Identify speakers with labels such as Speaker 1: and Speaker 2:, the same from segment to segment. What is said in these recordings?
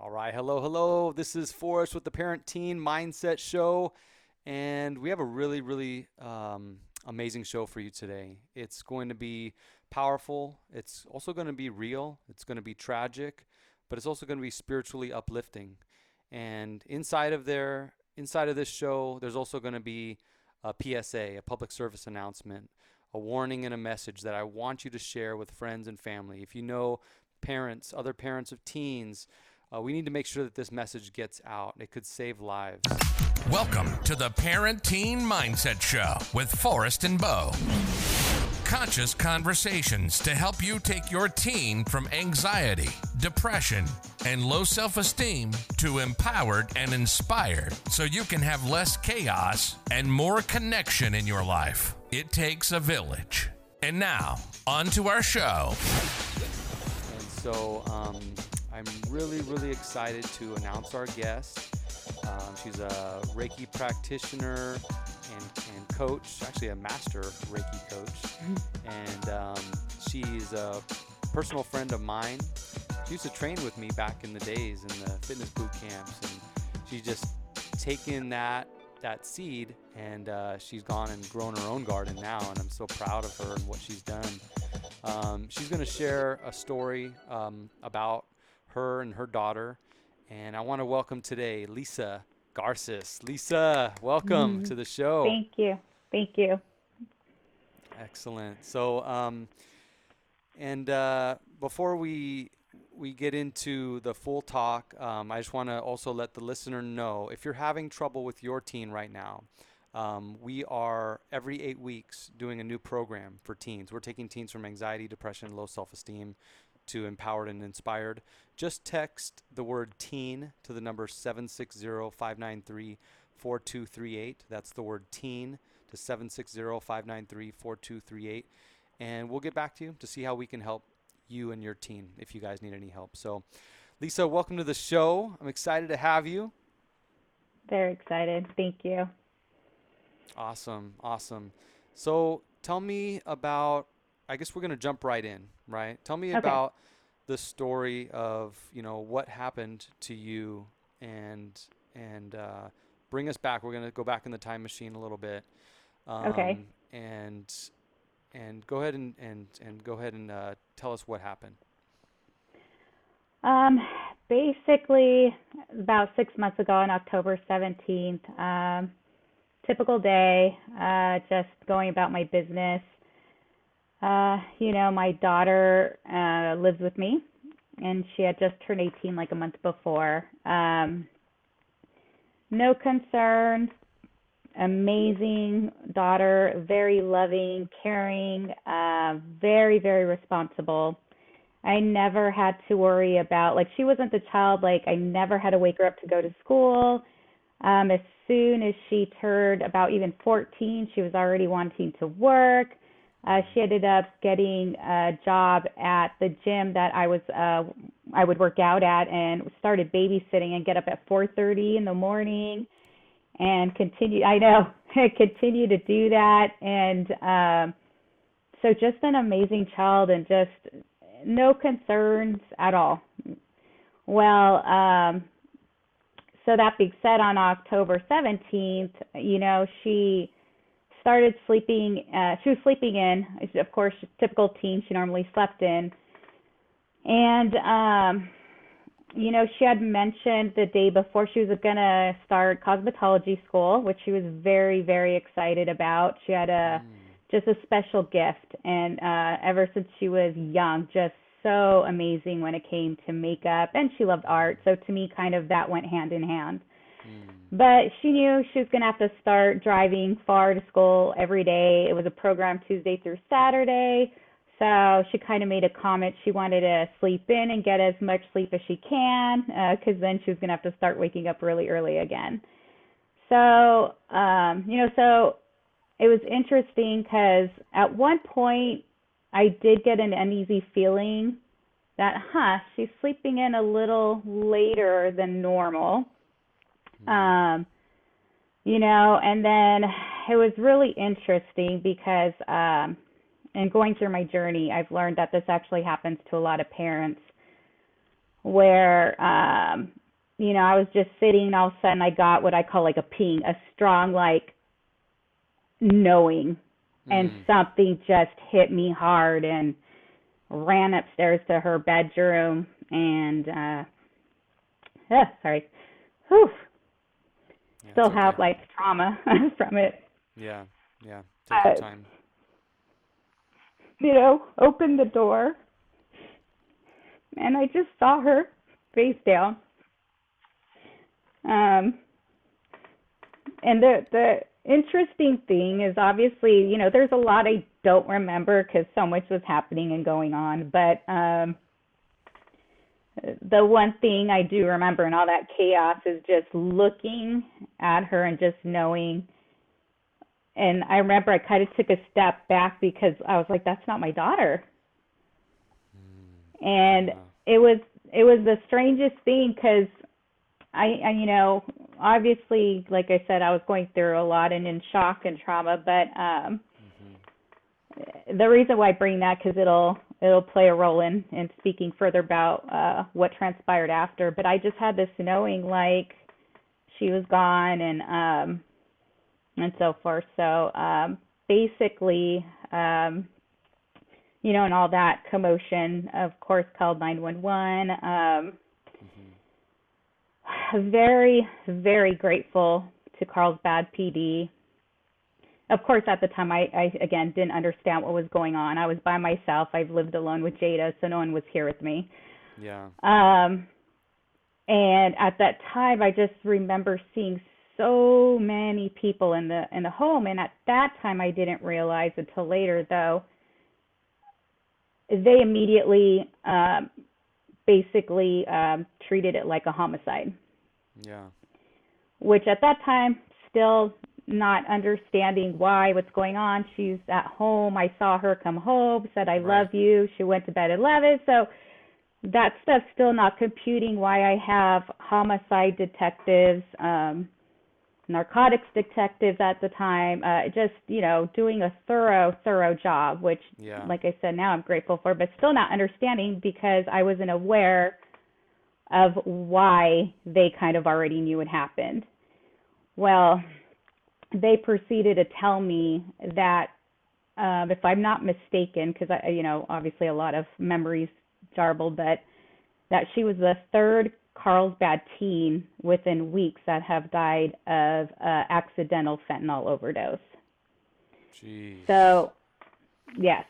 Speaker 1: All right. Hello, hello. This is Forrest with the Parent Teen Mindset Show. And we have a really, really um, amazing show for you today. It's going to be powerful, it's also going to be real, it's going to be tragic, but it's also going to be spiritually uplifting. And inside of there, inside of this show, there's also going to be a PSA, a public service announcement, a warning and a message that I want you to share with friends and family. If you know parents, other parents of teens, uh, we need to make sure that this message gets out. It could save lives.
Speaker 2: Welcome to the Parent Teen Mindset Show with Forrest and Bo. Conscious conversations to help you take your teen from anxiety, depression, and low self esteem to empowered and inspired so you can have less chaos and more connection in your life. It takes a village. And now, on to our show.
Speaker 1: And so um, I'm really, really excited to announce our guest. Um, she's a Reiki practitioner and, and coach, actually a master Reiki coach. and um, she's a personal friend of mine. She used to train with me back in the days in the fitness boot camps, and she's just taken that that seed and uh, she's gone and grown her own garden now, and I'm so proud of her and what she's done. Um, she's going to share a story um, about her and her daughter, and I want to welcome today Lisa Garces. Lisa, welcome
Speaker 3: Mhm.
Speaker 1: to the show.
Speaker 3: Thank you. Thank you.
Speaker 1: Excellent. So, um, and uh, before we we get into the full talk, um, I just want to also let the listener know if you're having trouble with your teen right now. Um, we are every eight weeks doing a new program for teens. We're taking teens from anxiety, depression, low self esteem to empowered and inspired. Just text the word teen to the number 760 593 4238. That's the word teen to 760 593 4238. And we'll get back to you to see how we can help you and your teen if you guys need any help. So, Lisa, welcome to the show. I'm excited to have you.
Speaker 3: Very excited. Thank you.
Speaker 1: Awesome, awesome. So, tell me about. I guess we're gonna jump right in, right? Tell me
Speaker 3: Okay.
Speaker 1: about the story of you know what happened to you, and and uh, bring us back. We're gonna go back in the time machine a little bit. Um,
Speaker 3: Okay.
Speaker 1: And and go ahead and and and go ahead and uh, tell us what happened.
Speaker 3: Um, basically, about six months ago on October 17th, um, typical day, uh, just going about my business. Uh, you know, my daughter uh, lives with me, and she had just turned 18 like a month before. Um, no concerns. Amazing daughter, very loving, caring, uh, very, very responsible. I never had to worry about like she wasn't the child like I never had to wake her up to go to school. Um as soon as she turned about even 14, she was already wanting to work. Uh she ended up getting a job at the gym that I was uh I would work out at and started babysitting and get up at 4:30 in the morning and continue I know continue to do that and um so just an amazing child and just no concerns at all. Well, um, so that being said, on October 17th, you know, she started sleeping, uh, she was sleeping in, of course, typical teen, she normally slept in. And, um, you know, she had mentioned the day before she was going to start cosmetology school, which she was very, very excited about. She had a, just a special gift. And uh ever since she was young just so amazing when it came to makeup. And she loved art. So to me kind of that went hand in hand but she knew she was going to have to start driving far to school every day it was a program tuesday through saturday so she kind of made a comment she wanted to sleep in and get as much sleep as she can because then she was going to have to start waking up really early again so um you know so it was interesting because at one point I did get an uneasy feeling that, huh, she's sleeping in a little later than normal. Um, you know, and then it was really interesting because, um, in going through my journey, I've learned that this actually happens to a lot of parents. where um you know, I was just sitting and all of a sudden I got what I call like a ping, a strong like knowing and
Speaker 1: Mm.
Speaker 3: something just hit me hard and ran upstairs to her bedroom and uh uh, sorry. Whew. Still
Speaker 1: it's
Speaker 3: have
Speaker 1: okay.
Speaker 3: like trauma from it.
Speaker 1: Yeah. Yeah. Take
Speaker 3: Uh,
Speaker 1: time.
Speaker 3: You know, opened the door and I just saw her face down. Um and the the interesting thing is obviously, you know, there's a lot I don't remember because so much was happening and going on, but um the one thing I do remember in all that chaos is just looking at her and just knowing. And I remember I kind of took a step back because I was like, that's not my daughter. And
Speaker 1: Yeah.
Speaker 3: it was it was the strangest thing because I, I, you know, obviously, like I said, I was going through a lot and in shock and trauma, but um, the reason why I bring that because it'll it'll play a role in in speaking further about uh, what transpired after. But I just had this knowing like she was gone and um, and so forth. So um, basically, um, you know, and all that commotion, of course, called 911. Um, very, very grateful to Carlsbad PD. Of course, at the time, I, I again didn't understand what was going on. I was by myself. I've lived alone with Jada, so no one was here with me.
Speaker 1: Yeah.
Speaker 3: Um, and at that time, I just remember seeing so many people in the in the home. And at that time, I didn't realize until later, though, they immediately um, basically um, treated it like a homicide
Speaker 1: Yeah.
Speaker 3: which at that time still not understanding why what's going on she's at home i saw her come home said i
Speaker 1: Right.
Speaker 3: love you she went to bed at 11 so that stuff's still not computing why i have homicide detectives um narcotics detectives at the time uh just you know doing a thorough thorough job which
Speaker 1: Yeah.
Speaker 3: like i said now i'm grateful for but still not understanding because i wasn't aware of why they kind of already knew it happened. Well, they proceeded to tell me that, um, if I'm not mistaken, because I, you know, obviously a lot of memories jarbled, but that she was the third Carlsbad teen within weeks that have died of uh, accidental fentanyl overdose.
Speaker 1: Jeez.
Speaker 3: So, yes,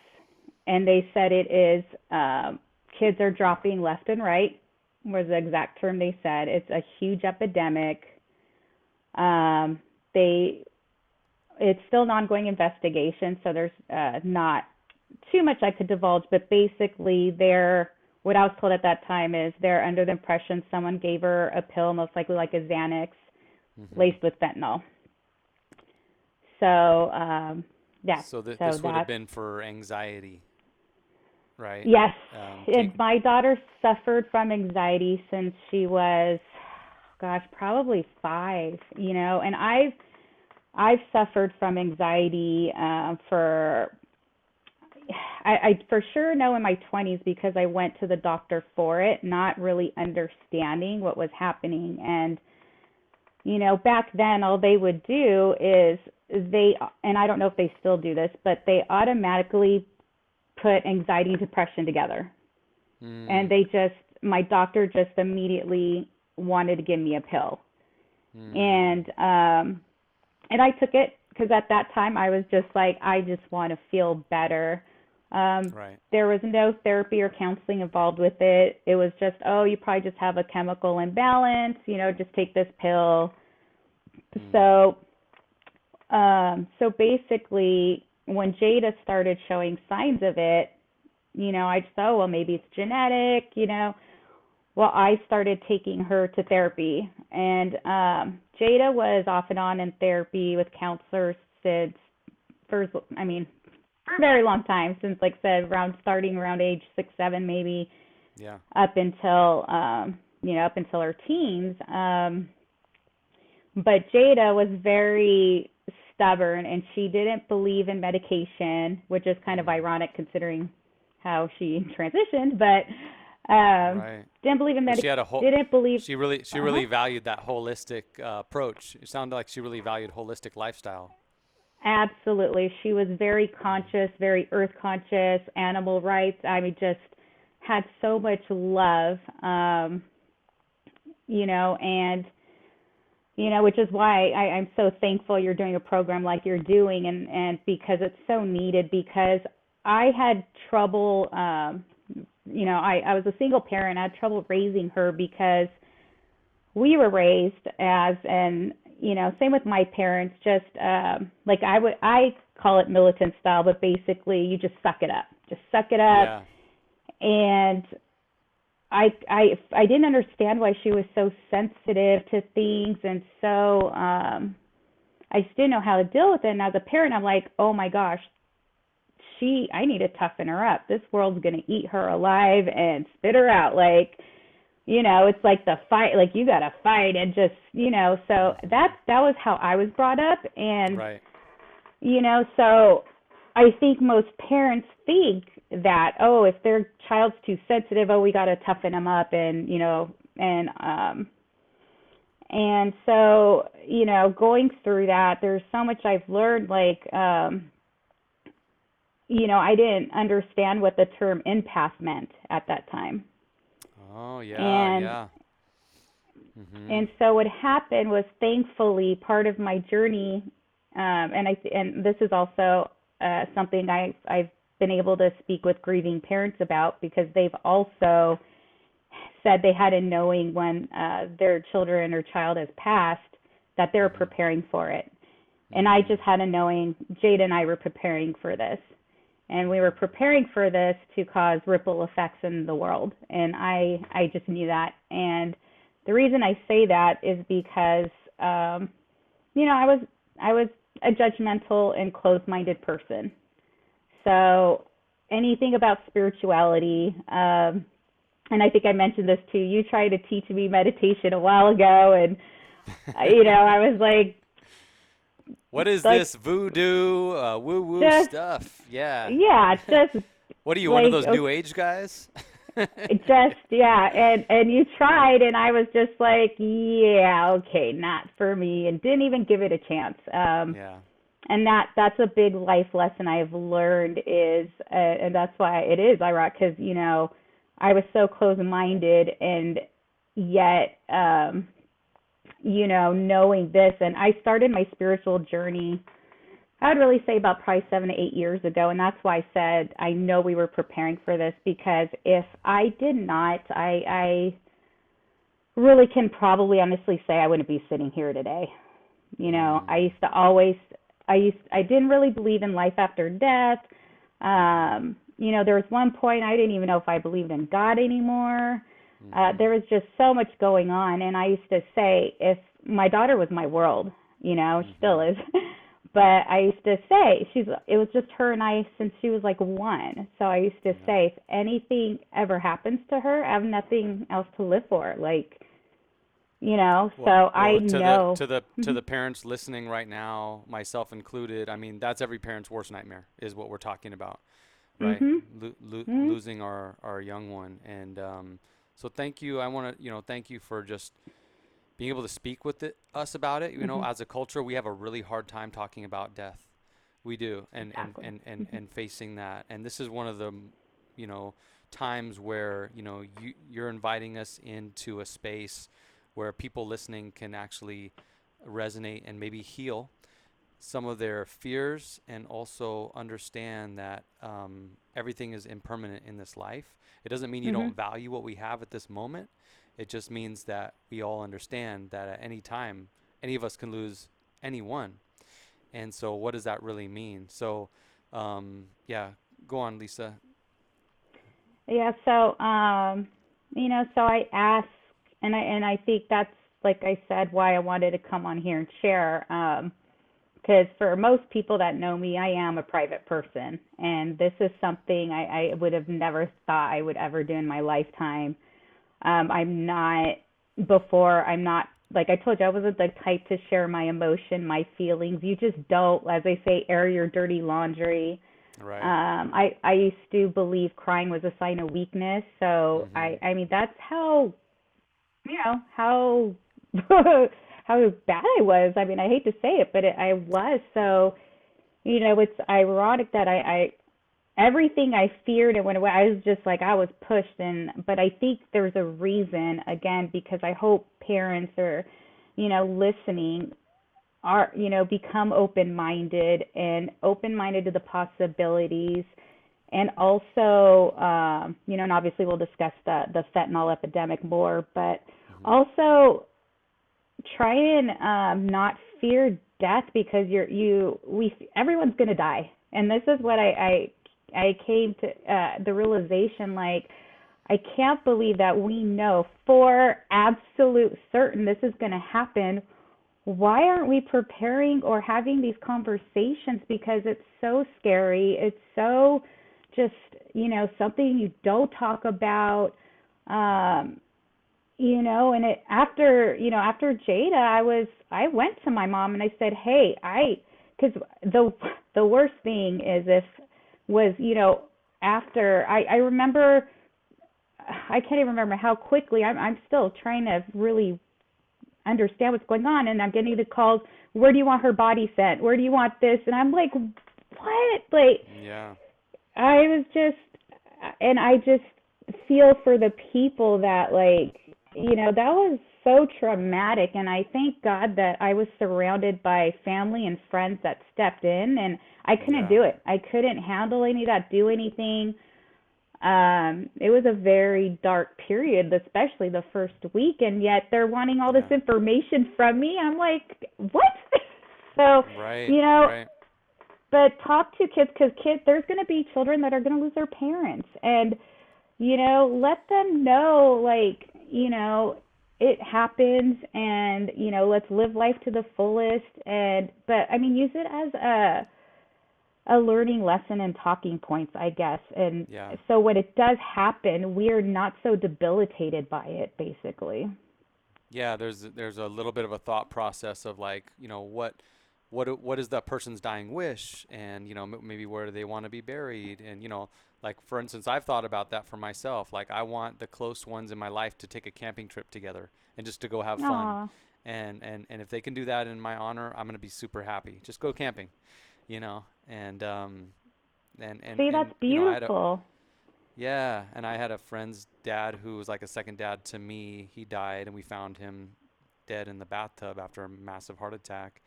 Speaker 3: and they said it is um, kids are dropping left and right. Was the exact term they said. It's a huge epidemic. Um, they, it's still an ongoing investigation, so there's uh, not too much I could divulge. But basically, they're what I was told at that time is they're under the impression someone gave her a pill, most likely like a Xanax, laced with fentanyl. So, um, yeah.
Speaker 1: So, th-
Speaker 3: so
Speaker 1: this would have been for anxiety, right?
Speaker 3: Yes.
Speaker 1: Um, take-
Speaker 3: my daughter suffered from anxiety since she was gosh, probably 5, you know, and I've I've suffered from anxiety uh, for I, I for sure know in my 20s because I went to the doctor for it, not really understanding what was happening. And, you know, back then, all they would do is they, and I don't know if they still do this, but they automatically put anxiety and depression together.
Speaker 1: Mm,
Speaker 3: And they just, my doctor just immediately wanted to give me a pill.
Speaker 1: mm,
Speaker 3: And, um, and I took it because at that time I was just like, I just want to feel better. Um,
Speaker 1: right.
Speaker 3: there was no therapy or counseling involved with it. It was just, oh, you probably just have a chemical imbalance, you know, just take this pill. So, um, so basically, when Jada started showing signs of it, you know, I just thought, oh, well, maybe it's genetic, you know. Well, I started taking her to therapy, and um, Jada was off and on in therapy with counselors since, first, I mean, for a very long time since like said around starting around age six seven maybe
Speaker 1: Yeah.
Speaker 3: up until um you know up until her teens um but Jada was very stubborn and she didn't believe in medication which is kind of ironic considering how she transitioned but Um,
Speaker 1: right.
Speaker 3: Didn't believe in medication.
Speaker 1: she had a whole.
Speaker 3: Didn't believe.
Speaker 1: She really, she
Speaker 3: Uh-huh.
Speaker 1: really valued that holistic uh, approach. It sounded like she really valued holistic lifestyle.
Speaker 3: Absolutely. She was very conscious, very earth conscious, animal rights. I mean, just had so much love, um, you know, and, you know, which is why I, I'm so thankful you're doing a program like you're doing and, and because it's so needed because I had trouble, um, you know, I, I was a single parent. I had trouble raising her because we were raised as and you know same with my parents just um like i would i call it militant style but basically you just suck it up just suck it up
Speaker 1: Yeah.
Speaker 3: and i i i didn't understand why she was so sensitive to things and so um i just didn't know how to deal with it and as a parent i'm like oh my gosh she i need to toughen her up. This world's going to eat her alive and spit her out. Like you know it's like the fight like you got to fight and just you know so that that was how i was brought up. And
Speaker 1: Right.
Speaker 3: you know so i think most parents think that oh if their child's too sensitive oh we got to toughen them up and you know and um and so you know going through that there's so much i've learned like um you know i didn't understand what the term empath meant at that time
Speaker 1: Oh yeah,
Speaker 3: And-
Speaker 1: yeah. hmm
Speaker 3: And so what happened was thankfully part of my journey, um, and I and this is also uh, something I I've been able to speak with grieving parents about because they've also said they had a knowing when uh, their children or child has passed that they're preparing for it. And I just had a knowing Jade and I were preparing for this. And we were preparing for this to cause ripple effects in the world. And I I just knew that. And the reason I say that is because um you know, I was I was a judgmental and closed-minded person. So anything about spirituality um and I think I mentioned this too. You tried to teach me meditation a while ago and you know, I was like
Speaker 1: What is
Speaker 3: like-
Speaker 1: this voodoo, uh, woo woo
Speaker 3: Just-
Speaker 1: stuff? Yeah.
Speaker 3: yeah, just
Speaker 1: What are you, one of
Speaker 3: like,
Speaker 1: those new age guys?
Speaker 3: just yeah and and you tried and i was just like yeah okay not for me and didn't even give it a chance um
Speaker 1: yeah.
Speaker 3: and that that's a big life lesson i've learned is uh, and that's why it is ironic because you know i was so close minded and yet um you know knowing this and i started my spiritual journey I would really say about probably seven to eight years ago, and that's why I said I know we were preparing for this because if I did not, I, I really can probably honestly say I wouldn't be sitting here today. You know, I used to always, I used, I didn't really believe in life after death. Um, you know, there was one point I didn't even know if I believed in God anymore. Uh, there was just so much going on, and I used to say, if my daughter was my world, you know, she still is. but I used to say she's it was just her and I since she was like one. So I used to say if anything ever happens to her, I have nothing else to live for. Like you know, so
Speaker 1: Well-
Speaker 3: I
Speaker 1: to
Speaker 3: know
Speaker 1: the to the to the parents listening right now, myself included. I mean, that's every parent's worst nightmare is what we're talking about, right?
Speaker 3: Mhm.
Speaker 1: Lo- lo-
Speaker 3: Mhm.
Speaker 1: Losing our our young one, and um, so thank you. I want to you know thank you for just being able to speak with it, us about it. You know,
Speaker 3: Mhm.
Speaker 1: as a culture, we have a really hard time talking about death. We do, and
Speaker 3: Exactly.
Speaker 1: and and and, and facing that. And this is one of the, you know, times where you know you you're inviting us into a space where people listening can actually resonate and maybe heal some of their fears and also understand that um, everything is impermanent in this life. It doesn't mean you don't value what we have at this moment. It just means that we all understand that at any time, any of us can lose anyone. And so, what does that really mean? So, um, yeah, go on, Lisa.
Speaker 3: Yeah, so um, you know, so I ask, and I and I think that's like I said why I wanted to come on here and share. Because for most people that know me, I am a private person, and this is something I, I would have never thought I would ever do in my lifetime. Um, I'm not before. I'm not like I told you. I wasn't the type to share my emotion, my feelings. You just don't, as they say, air your dirty laundry.
Speaker 1: Right.
Speaker 3: Um, I I used to believe crying was a sign of weakness. So I I mean that's how you know how how bad I was. I mean I hate to say it, but it, I was. So you know it's ironic that I I everything I feared and went away. I was just like I was pushed and but I think there's a reason again because I hope parents are you know listening are you know become open minded and open minded to the possibilities and also um you know and obviously we'll discuss the the fentanyl epidemic more but also try and um not fear death because you're you we everyone's to die. And this is what i i i came to uh the realization like i can't believe that we know for absolute certain this is going to happen. Why aren't we preparing or having these conversations? Because it's so scary. It's so just you know something you don't talk about. Um you know and it after you know after jada i was i went to my mom and i said hey i because the the worst thing is if was you know after i i remember i can't even remember how quickly i'm i'm still trying to really understand what's going on and i'm getting the calls where do you want her body sent where do you want this? And i'm like what? Like
Speaker 1: yeah.
Speaker 3: I was just, and I just feel for the people that, like, you know, that was so traumatic. And I thank God that I was surrounded by family and friends that stepped in, and I couldn't
Speaker 1: Yeah.
Speaker 3: do it. I couldn't handle any of that, do anything. Um, it was a very dark period, especially the first week, and yet they're wanting all this information from me. I'm like, what? so,
Speaker 1: Right.
Speaker 3: you know,
Speaker 1: Right.
Speaker 3: but talk to kids because kids there's going to be children that are going to lose their parents and you know let them know like you know it happens and you know let's live life to the fullest. And but i mean use it as a a learning lesson and talking points i guess. And
Speaker 1: Yeah.
Speaker 3: so when it does happen we're not so debilitated by it basically.
Speaker 1: Yeah, there's there's a little bit of a thought process of like, you know, what what what is that person's dying wish? And, you know, m- maybe where do they want to be buried? And, you know, like for instance, I've thought about that for myself. Like I want the close ones in my life to take a camping trip together and just to go have fun. And and and if they can do that in my honor, I'm going to be super happy. Just go camping, you know. And um and and
Speaker 3: see
Speaker 1: and,
Speaker 3: that's
Speaker 1: you know, a-
Speaker 3: beautiful
Speaker 1: yeah, and I had a friend's dad who was like a second dad to me. He died, and we found him dead in the bathtub after a massive heart attack.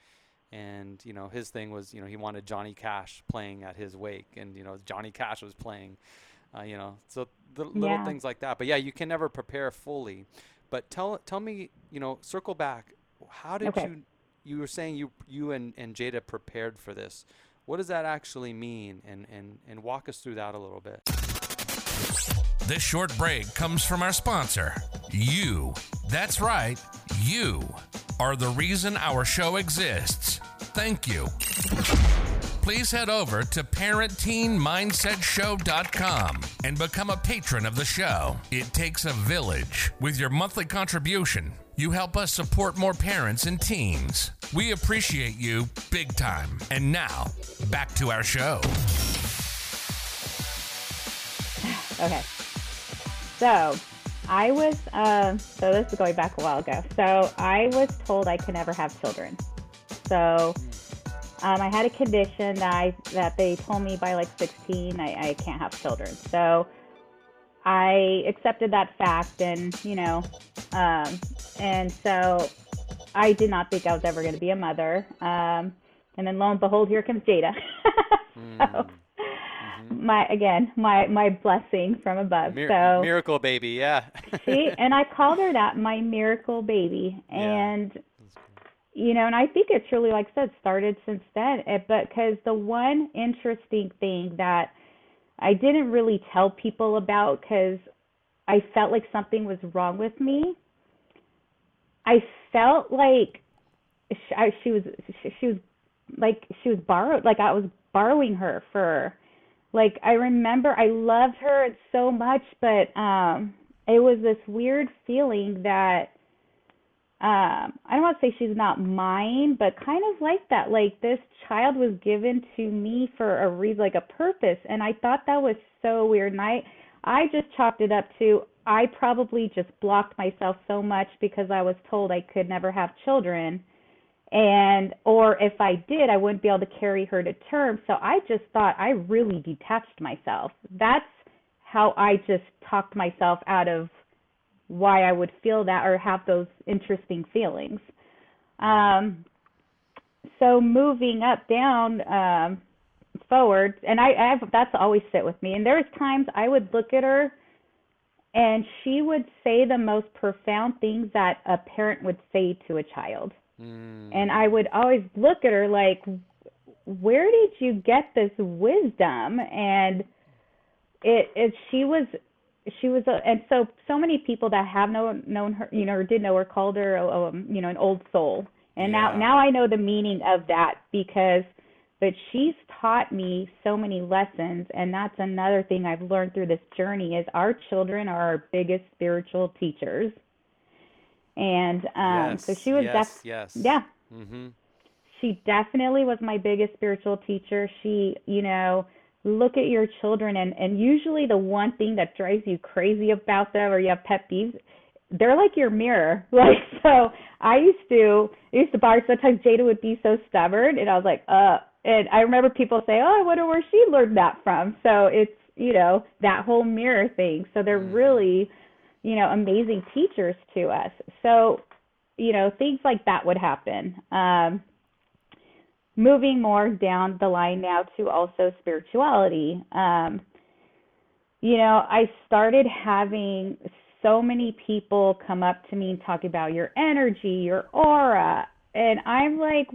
Speaker 1: And you know, his thing was, you know, he wanted Johnny Cash playing at his wake, and you know, Johnny Cash was playing. Uh, you know, so the little
Speaker 3: Yeah.
Speaker 1: things like that. But yeah, you can never prepare fully. But tell tell me, you know, circle back. How did
Speaker 3: Okay.
Speaker 1: you? You were saying you you and, and Jada prepared for this. What does that actually mean? And and and walk us through that a little bit.
Speaker 2: This short break comes from our sponsor, you. That's right, you are the reason our show exists. Thank you. Please head over to parentteenmindsetshow.com and become a patron of the show. It takes a village. With your monthly contribution, you help us support more parents and teens. We appreciate you big time. And now, back to our show.
Speaker 3: Okay. So I was, um, so this is going back a while ago. So I was told I could never have children. So um, I had a condition that I that they told me by like 16 I, I can't have children. So I accepted that fact, and you know, um, and so I did not think I was ever going to be a mother. Um, and then lo and behold, here comes Jada. so, my again, my my blessing from above.
Speaker 1: Mir-
Speaker 3: so
Speaker 1: miracle baby, yeah.
Speaker 3: see, and I called her that, my miracle baby,
Speaker 1: Yeah.
Speaker 3: and you know, and I think it's really like I said, started since then. eh, But because the one interesting thing that I didn't really tell people about because I felt like something was wrong with me. I felt like she, I, she was she, she was like she was borrowed like I was borrowing her for like I remember I loved her so much but um it was this weird feeling that um I don't want to say she's not mine, but kind of like that. Like this child was given to me for a reason, like a purpose, and I thought that was so weird. And I I just chalked it up to I probably just blocked myself so much because I was told I could never have children. And or if I did, I wouldn't be able to carry her to term. So I just thought I really detached myself. That's how I just talked myself out of why I would feel that or have those interesting feelings. Um, so moving up, down, um, forward, and I, I have that's always sit with me. And there was times I would look at her, and she would say the most profound things that a parent would say to a child.
Speaker 1: Mm.
Speaker 3: And I would always look at her like, where did you get this wisdom? And it, it she was she was a, and so so many people that have known known her you know or did know her called her um, you know an old soul and now now I know the meaning of that because but she's taught me so many lessons and that's another thing I've learned through this journey is our children are our biggest spiritual teachers and um so she was
Speaker 1: yes,
Speaker 3: def-
Speaker 1: yes.
Speaker 3: yeah
Speaker 1: Mm-hmm.
Speaker 3: she definitely was my biggest spiritual teacher. She, you know, look at your children and and usually the one thing that drives you crazy about them or you have pet peeves, they're like your mirror. Like so I used to I used to bar sometimes Jada would be so stubborn and I was like, uh and I remember people say, Oh, I wonder where she learned that from. So it's, you know, that whole mirror thing. So they're
Speaker 1: Mhm.
Speaker 3: really, you know, amazing teachers to us. So, you know, things like that would happen. Um moving more down the line now to also spirituality. Um, you know, I started having so many people come up to me and talk about your energy, your aura, and I'm like,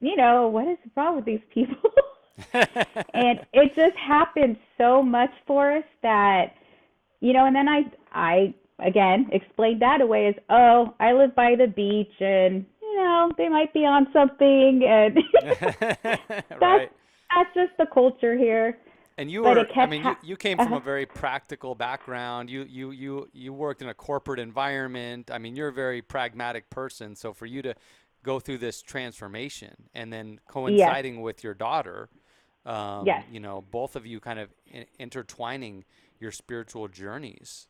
Speaker 3: you know, what is wrong with these people? and it just happened so much for us that, you know, and then I, I again explained that away as, oh, I live by the beach and you know they might be on something, and
Speaker 1: right.
Speaker 3: that's just the culture here.
Speaker 1: And you
Speaker 3: but
Speaker 1: were, I mean, you,
Speaker 3: ha-
Speaker 1: you came from
Speaker 3: uh-huh.
Speaker 1: a very practical background. You, you, you, you worked in a corporate environment. I mean, you're a very pragmatic person. So for you to go through this transformation and then coinciding with your daughter, um,
Speaker 3: Yes.
Speaker 1: you know, both of you kind of in- intertwining your spiritual journeys,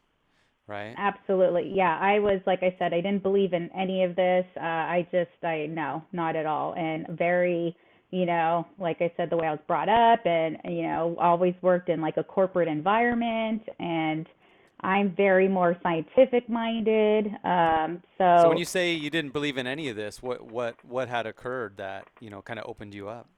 Speaker 1: right?
Speaker 3: Absolutely. Yeah, I was like I said, I didn't believe in any of this. Uh I just I no, not at all. And very, you know, like I said the way I was brought up and you know, always worked in like a corporate environment and I'm very more scientific minded. Um so,
Speaker 1: So when you say you didn't believe in any of this, what, what, what had occurred that, you know, kind of opened you up?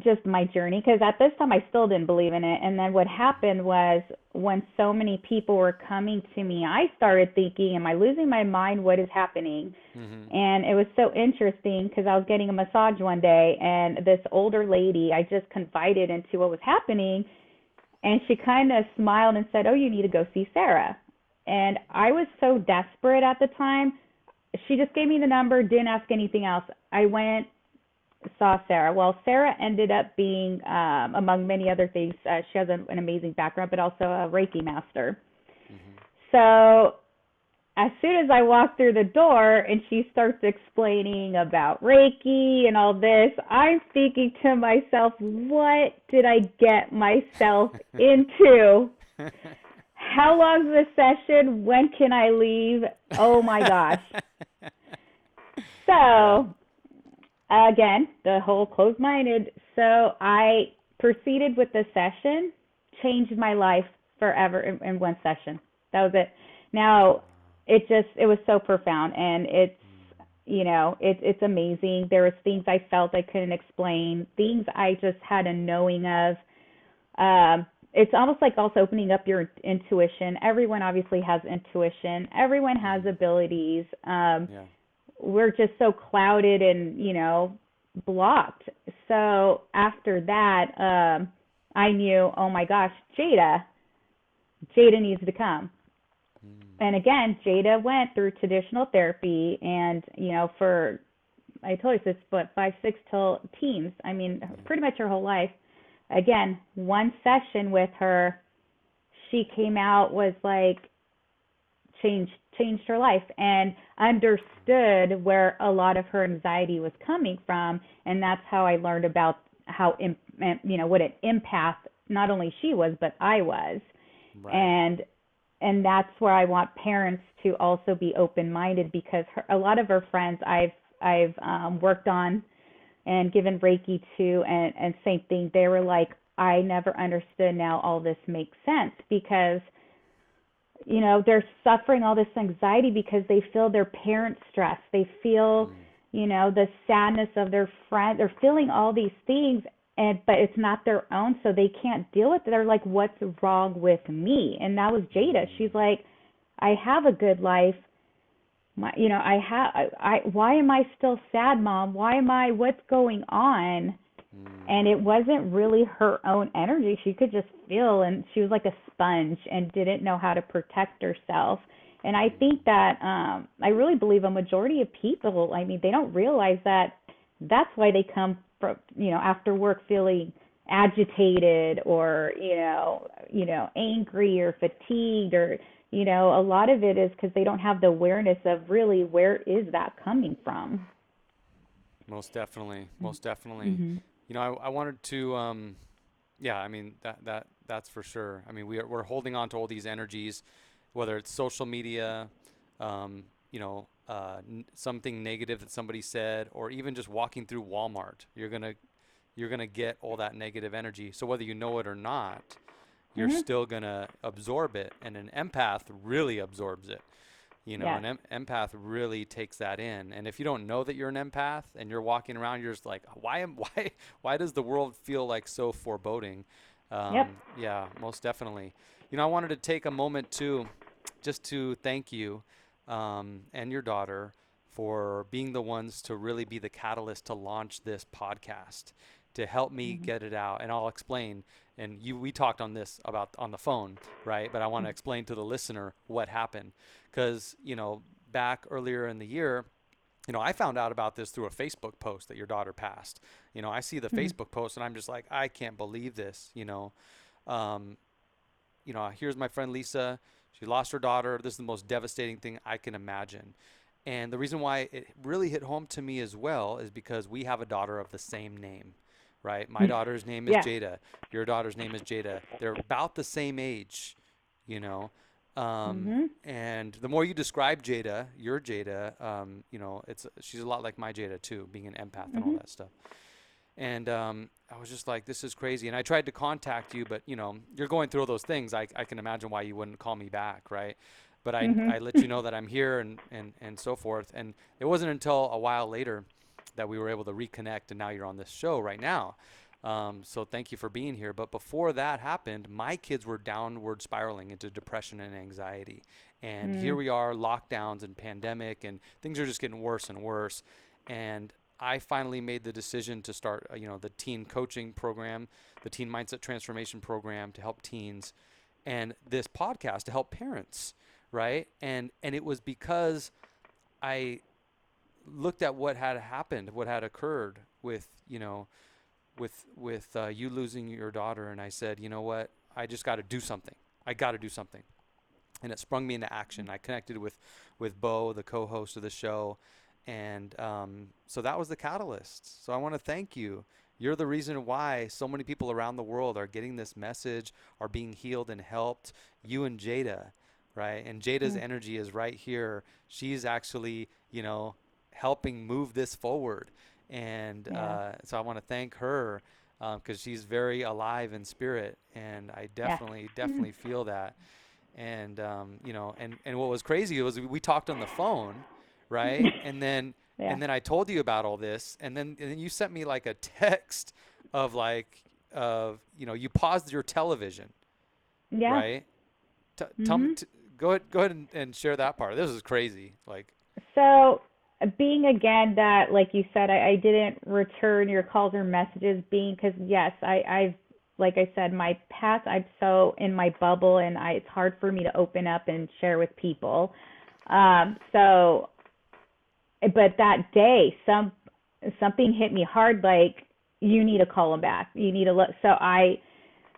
Speaker 3: Just my journey because at this time I still didn't believe in it. And then what happened was when so many people were coming to me, I started thinking, am I losing my mind? What is happening?
Speaker 1: Mm-hmm.
Speaker 3: And it was so interesting because I was getting a massage one day and this older lady, I just confided into what was happening. And she kind of smiled and said, Oh, you need to go see Sarah. And I was so desperate at the time. She just gave me the number, didn't ask anything else. I went, saw Sarah. Well, Sarah ended up being, um, among many other things, uh, she has an, an amazing background, but also a Reiki master. So as soon as I walk through the door and she starts explaining about Reiki and all this, I'm thinking to myself, what did I get myself into? How long's the session? When can I leave? Oh my gosh. So, again, the whole closed minded. So, I proceeded with the session, changed my life forever in, in one session. That was it. Now, it just it was so profound and it's you know it, it's amazing there was things i felt i couldn't explain things i just had a knowing of um it's almost like also opening up your intuition everyone obviously has intuition everyone has abilities um
Speaker 1: Yeah.
Speaker 3: We're just so clouded and you know blocked so after that um i knew oh my gosh jada jada needs to come and again, Jada went through traditional therapy, and you know, for I told her this, but five, six till teens. I mean, pretty much her whole life. Again, one session with her, she came out was like changed changed her life and understood where a lot of her anxiety was coming from and that's how I learned about how you know what an empath not only she was but I was right. and and that's where I want parents to also be open minded because her, a lot of her friends I've I've um, worked on and given Reiki to, and and same thing. They were like, I never understood. Now all this makes sense because you know they're suffering all this anxiety because they feel their parents stress. They feel mm. you know the sadness of their friend they're feeling all these things and but it's not their own so they can't deal with it. They're like what's wrong with me? And that was jada. She's like i have a good life. My you know i have I, I why am i still sad mom? Why am i what's going on mm. and it wasn't really her own energy she could just feel and she was like a sponge and didn't know how to protect herself and i think that um i really believe a majority of people i mean they don't realize that that's why they come from you know after work feeling agitated or you know you know angry or fatigued or you know, a lot of it is because they don't have the awareness of really where is that coming from.
Speaker 1: Most definitely, most definitely. Mm-hmm. You know, I, I wanted to, um, yeah, I mean that that that's for sure. I mean, we are, we're holding on to all these energies, whether it's social media, um, you know, uh, n- something negative that somebody said, or even just walking through Walmart. You're gonna you're gonna get all that negative energy. So whether you know it or not, you're mm-hmm. still going to absorb it. And an empath really absorbs it. You know, yeah. an em- empath really takes that in. And if you don't know that you're an empath and you're walking around, you're just like, why am why why does the world feel like so foreboding? Um,
Speaker 3: yep.
Speaker 1: Yeah, most definitely. You know, I wanted to take a moment too, just to thank you um, and your daughter for being the ones to really be the catalyst to launch this podcast to help me mm-hmm. get it out. And I'll explain. And you, we talked on this about on the phone, right? But I want to mm-hmm. explain to the listener what happened, because you know, back earlier in the year, you know, I found out about this through a Facebook post that your daughter passed. You know, I see the mm-hmm. Facebook post and I'm just like, I can't believe this. You know, um, you know, here's my friend Lisa. She lost her daughter. This is the most devastating thing I can imagine. And the reason why it really hit home to me as well is because we have a daughter of the same name right? My mm. daughter's name is yeah. Jada. Your daughter's name is Jada. They're about the same age, you know. Um, mm-hmm. And the more you describe Jada, your Jada, um, you know, it's she's a lot like my Jada too, being an empath mm-hmm. and all mm-hmm. that stuff. And um, I was just like, this is crazy. And I tried to contact you, but you know, you're going through all those things. I, I can imagine why you wouldn't call me back, right? But I, mm-hmm. I let you know that I'm here and, and, and so forth. And it wasn't until a while later that we were able to reconnect, and now you're on this show right now. Um, so thank you for being here. But before that happened, my kids were downward spiraling into depression and anxiety. And mm. here we are, lockdowns and pandemic, and things are just getting worse and worse. And I finally made the decision to start, uh, you know, the teen coaching program, the teen mindset transformation program to help teens, and this podcast to help parents, right? And and it was because I looked at what had happened, what had occurred with you know, with with uh, you losing your daughter, and I said, you know what, I just got to do something. I got to do something, and it sprung me into action. I connected with with Bo, the co-host of the show, and um, so that was the catalyst. So I want to thank you. You're the reason why so many people around the world are getting this message, are being healed and helped. You and Jada, right? And Jada's mm. energy is right here. She's actually, you know, helping move this forward. And yeah. uh, so I want to thank her because um, she's very alive in spirit, and I definitely, yeah. definitely feel that. And um, you know, and and what was crazy was we talked on the phone, right? and then yeah. and then I told you about all this, and then and then you sent me like a text of like of you know you paused your television,
Speaker 3: yeah,
Speaker 1: right? T- mm-hmm. Tell me, t- go ahead, go ahead and, and share that part. This is crazy, like.
Speaker 3: So being again that like you said I, I didn't return your calls or messages being because yes I I've like I said my past I'm so in my bubble and I it's hard for me to open up and share with people. Um so but that day some something hit me hard like you need to call him back. You need to look so I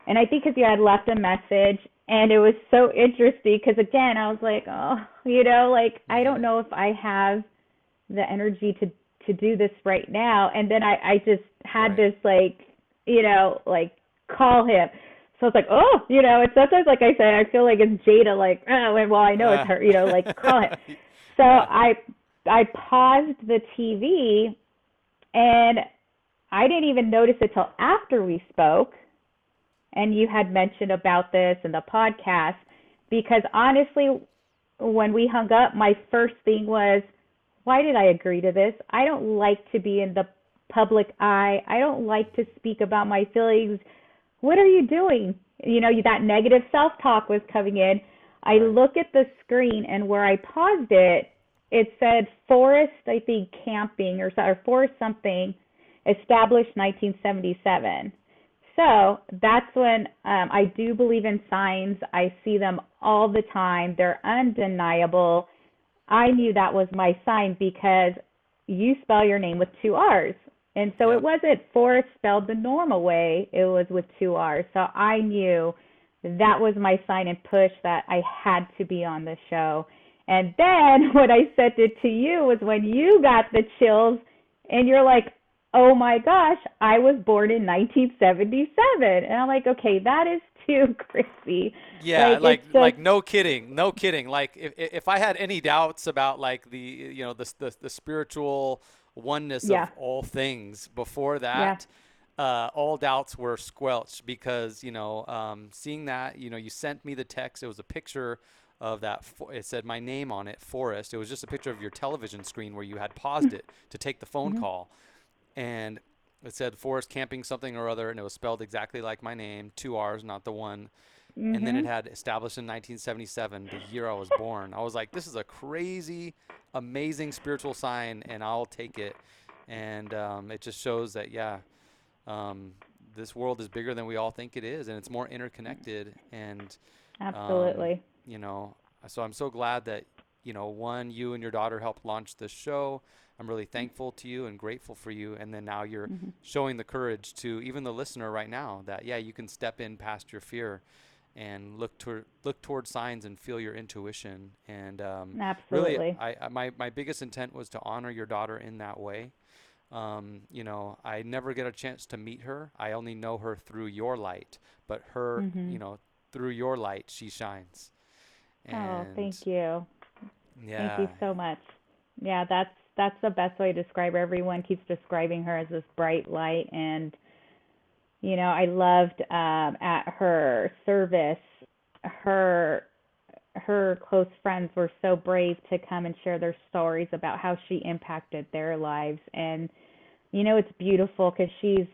Speaker 3: and I think because you had left a message, and it was so interesting because again, I was like, oh, you know, like I don't know if I have the energy to to do this right now, and then I I just had
Speaker 1: Right.
Speaker 3: this like, you know, like call him. So it's like, oh, you know, it's sometimes like I say, I feel like it's Jada, like, oh, well, I know it's her, you know, like call him. So
Speaker 1: Yeah.
Speaker 3: I I paused the TV and I didn't even notice it till after we spoke and you had mentioned about this in the podcast because honestly when we hung up my first thing was why did I agree to this? I don't like to be in the public eye. I don't like to speak about my feelings. What are you doing? You know, that negative self-talk was coming in. I look at the screen and where I paused it, it said Forest, I think, camping or, or Forest something, established 1977. So that's when um, I do believe in signs. I see them all the time. They're undeniable. I knew that was my sign because you spell your name with two R's. And so
Speaker 1: Yep.
Speaker 3: it wasn't Forrest spelled the normal way, it was with two R's. So I knew that was my sign and push that I had to be on the show. And then what I sent it to you was when you got the chills and you're like, oh my gosh, I was born in 1977. And I'm like, okay, that is too crazy.
Speaker 1: Yeah,
Speaker 3: Like,
Speaker 1: like
Speaker 3: it's
Speaker 1: like, no kidding, no kidding. Like if if I had any doubts about like the you know the the, the spiritual oneness
Speaker 3: Yeah.
Speaker 1: of all things before that, uh, all doubts were squelched because you know um, seeing that you know you sent me the text. It was a picture of that. fo- It said my name on it, Forrest. It was just a picture of your television screen where you had paused it to take the phone call, and it said forest camping something or other, and it was spelled exactly like my name, two R's, not the one and then it had established in 1977, the year I was born. I was like, this is a crazy, amazing spiritual sign, and I'll take it. And um, it just shows that, yeah, um, this world is bigger than we all think it is, and it's more interconnected. And um,
Speaker 3: Absolutely.
Speaker 1: you know, so I'm so glad that you know, one, you and your daughter helped launch this show. I'm really thankful to you and grateful for you. And then now you're showing the courage to even the listener right now that yeah, you can step in past your fear and look toward look toward signs and feel your intuition. And um,
Speaker 3: Absolutely.
Speaker 1: really, I, I my my biggest intent was to honor your daughter in that way. Um, you know, I never get a chance to meet her. I only know her through your light, but her,
Speaker 3: Mm-hmm.
Speaker 1: you know, through your light, she shines.
Speaker 3: oh, thank you.
Speaker 1: Yeah.
Speaker 3: Thank you so much. Yeah, that's that's the best way to describe her. Everyone keeps describing her as this bright light and you know, I loved um at her service her her close friends were so brave to come and share their stories about how she impacted their lives and you know it's beautiful cuz she's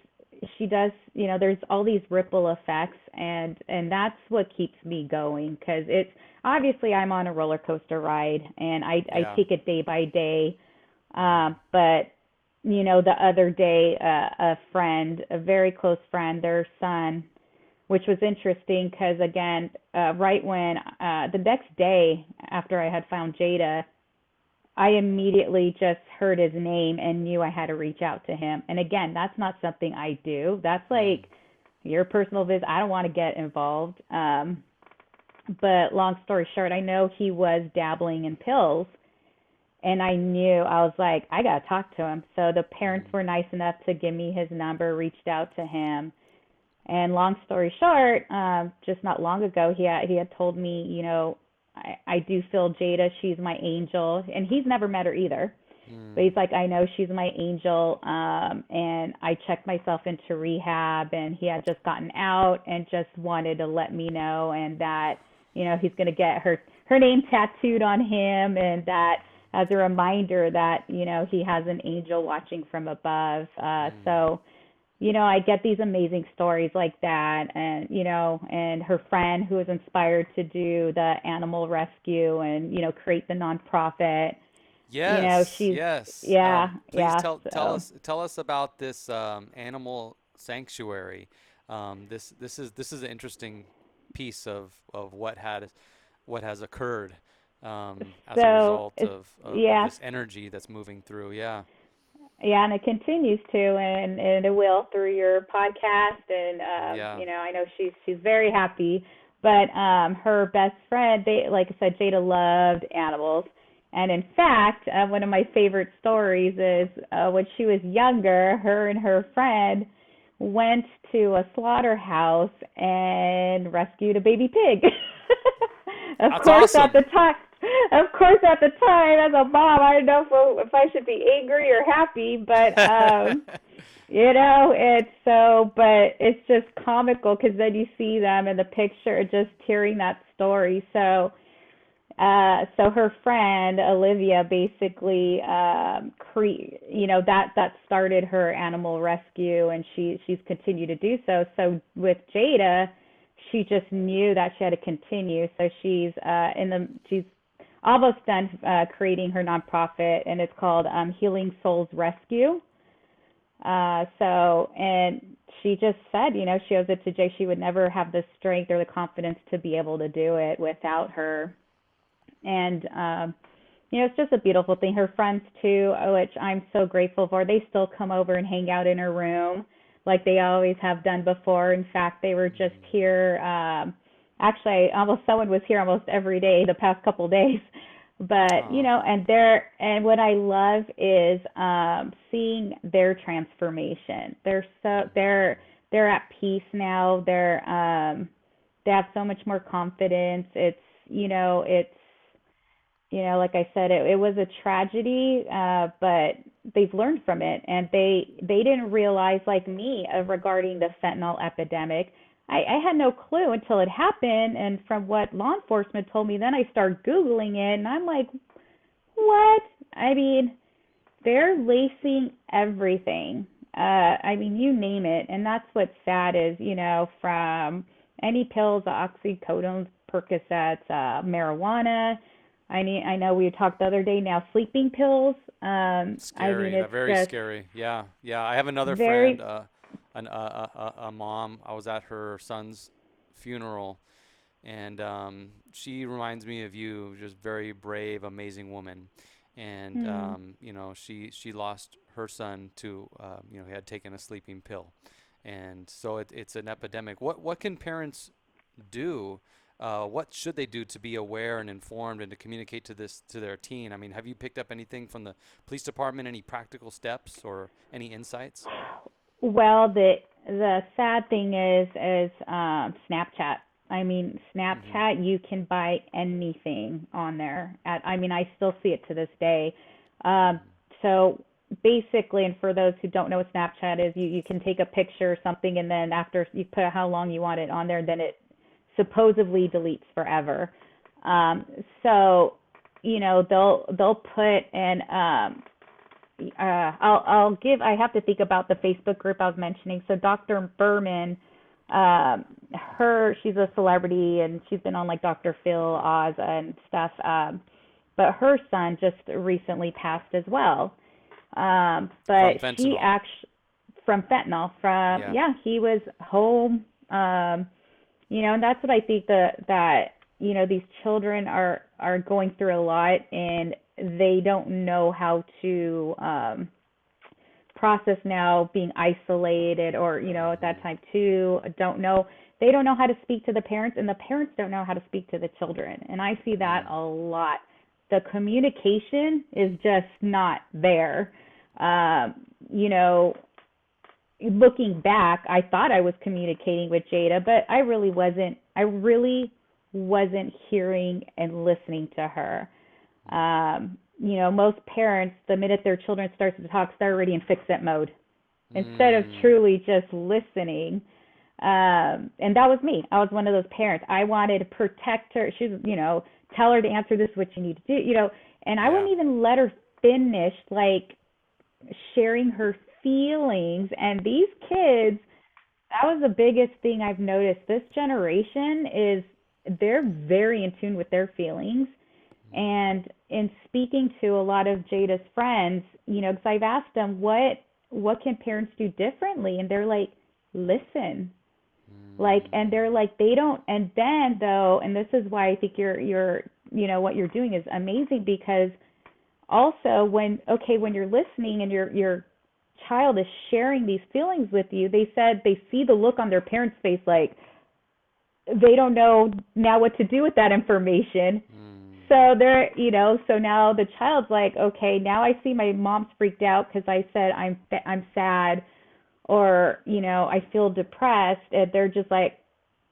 Speaker 3: she does you know there's all these ripple effects and and that's what keeps me going cuz it's obviously I'm on a roller coaster ride and I
Speaker 1: Yeah.
Speaker 3: I take it day by day um but you know the other day uh, a friend a very close friend their son which was interesting because again uh, right when uh, the next day after I had found Jada I immediately just heard his name and knew I had to reach out to him. And again, that's not something I do. That's like your personal visit. I don't want to get involved. Um, but long story short, I know he was dabbling in pills. And I knew, I was like, I got to talk to him. So the parents were nice enough to give me his number, reached out to him. And long story short, um, just not long ago, he had, he had told me, you know, I, I do feel Jada, she's my angel. And he's never met her either. But he's like, I know she's my angel. Um, and I checked myself into rehab, and he had just gotten out and just wanted to let me know, and that, you know, he's going to get her her name tattooed on him, and that as a reminder that you know he has an angel watching from above. Uh, So, you know, I get these amazing stories like that, and you know, and her friend who was inspired to do the animal rescue and you know create the nonprofit.
Speaker 1: Yes.
Speaker 3: know, she's-
Speaker 1: yes.
Speaker 3: yeah,
Speaker 1: Um, please
Speaker 3: yeah,
Speaker 1: tell tell us tell us about this um, animal sanctuary. Um, this this is this is an interesting piece of, of what had what has occurred um, as a result of, of, of this energy that's moving through. Yeah.
Speaker 3: yeah, and it continues to, and and it will through your podcast, and um,
Speaker 1: Yeah.
Speaker 3: you know, I know she's she's very happy. But um, her best friend, they like I said, Jada loved animals, and in fact, uh, one of my favorite stories is uh, when she was younger, her and her friend went to a slaughterhouse and rescued a baby pig. of
Speaker 1: That's
Speaker 3: course,
Speaker 1: awesome.
Speaker 3: at the time, of course, at the time, as a mom, I don't know if, if I should be angry or happy, but um, you know, it's so, but it's just comical because then you see them in the picture, just hearing that story. So, uh, so her friend Olivia basically, um, cre- you know, that that started her animal rescue, and she she's continued to do so. So with Jada, she just knew that she had to continue. So she's uh, in the she's almost done uh, creating her nonprofit, and it's called um, Healing Souls Rescue. Uh, so, and she just said, you know, she owes it to Jay. She would never have the strength or the confidence to be able to do it without her. And, um, you know, it's just a beautiful thing. Her friends too, which I'm so grateful for. They still come over and hang out in her room like they always have done before. In fact, they were just here. Um, actually, almost someone was here almost every day the past couple days. But you know, and they're and what I love is um, seeing their transformation. They're so they're they're at peace now. They're um, they have so much more confidence. It's you know it's you know like I said it, it was a tragedy, uh, but they've learned from it and they they didn't realize like me of regarding the fentanyl epidemic. I, I had no clue until it happened and from what law enforcement told me then I started Googling it and I'm like, What? I mean, they're lacing everything. Uh I mean you name it and that's what's sad is, you know, from any pills, oxycodone, Percocets, uh, marijuana. I need, I know we talked the other day now sleeping pills. Um,
Speaker 1: Scary.
Speaker 3: I mean, it's
Speaker 1: very scary. Yeah, yeah. I have another friend, uh, an, uh, a, mom. I was at her son's funeral, and um, she reminds me of you. Just very brave, amazing woman. And
Speaker 3: hmm,
Speaker 1: um, you know, she she lost her son to um, you know he had taken a sleeping pill, and so it, it's an epidemic. What what can parents do? Uh, what should they do to be aware and informed and to communicate to this to their teen? I mean, have you picked up anything from the police department? Any practical steps or any insights?
Speaker 3: well, the the sad thing is is um, Snapchat. I mean,
Speaker 1: Mm-hmm.
Speaker 3: Snapchat, you can buy anything on there. At, I mean, I still see it to this day. Um, so basically, and for those who don't know what Snapchat is, you, you can take a picture or something, and then after you put how long you want it on there, then it supposedly deletes forever. Um, so, you know, they'll they'll put in um, uh, I'll I'll give I have to think about the Facebook group I was mentioning. So Dr. Berman, um, her she's a celebrity and she's been on like Dr. Phil Oz and stuff. Um, but her son just recently passed as well. Um, but she
Speaker 1: fentanyl.
Speaker 3: actually from fentanyl from
Speaker 1: Yeah.
Speaker 3: yeah he was home. Um, you know, and that's what I think that that you know these children are are going through a lot and they don't know how to um process now being isolated or you know at that time too don't know. They don't know how to speak to the parents and the parents don't know how to speak to the children. And i see that a lot. The communication is just not there. Um you know looking back i thought i was communicating with jada but i really wasn't i really wasn't hearing and listening to her um, you know, most parents, the minute their children starts to talk, they're already in fix it mode instead of
Speaker 1: Mm,
Speaker 3: truly just listening. Um, and that was me. I was one of those parents. I wanted to protect her. She was, you know, tell her to answer this, what you need to do, you know, and I
Speaker 1: yeah.
Speaker 3: wouldn't even let her finish like sharing her feelings. And these kids, that was the biggest thing I've noticed. This generation is they're very in tune with their feelings. And in speaking to a lot of Jada's friends, you know, because I've asked them what what can parents do differently, and they're like, listen, mm. like, and they're like, they don't. And then though, and this is why I think you're you're you know what you're doing is amazing because also when okay when you're listening and you're you're child is sharing these feelings with you, they said they see the look on their parents' face like they don't know now what to do with that information.
Speaker 1: Mm.
Speaker 3: So they're, you know, so now the child's like, okay, now I see my mom's freaked out because I said I'm I'm sad, or you know, I feel depressed, and they're just like,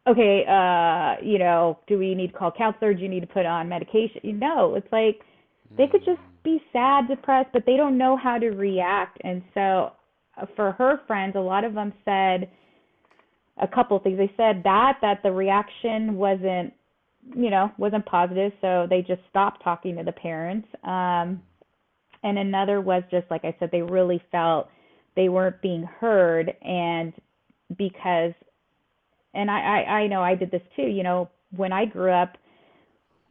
Speaker 3: okay, uh, you know, do we need to call counselor? Do you need to put on medication? No, it's like they could just be sad, depressed, but they don't know how to react. And so uh, for her friends, a lot of them said a couple things. They said that that the reaction wasn't, you know, wasn't positive, so they just stopped talking to the parents. Um, and another was just like I said, they really felt they weren't being heard, and because, and I I, I know I did this too. You know, when I grew up,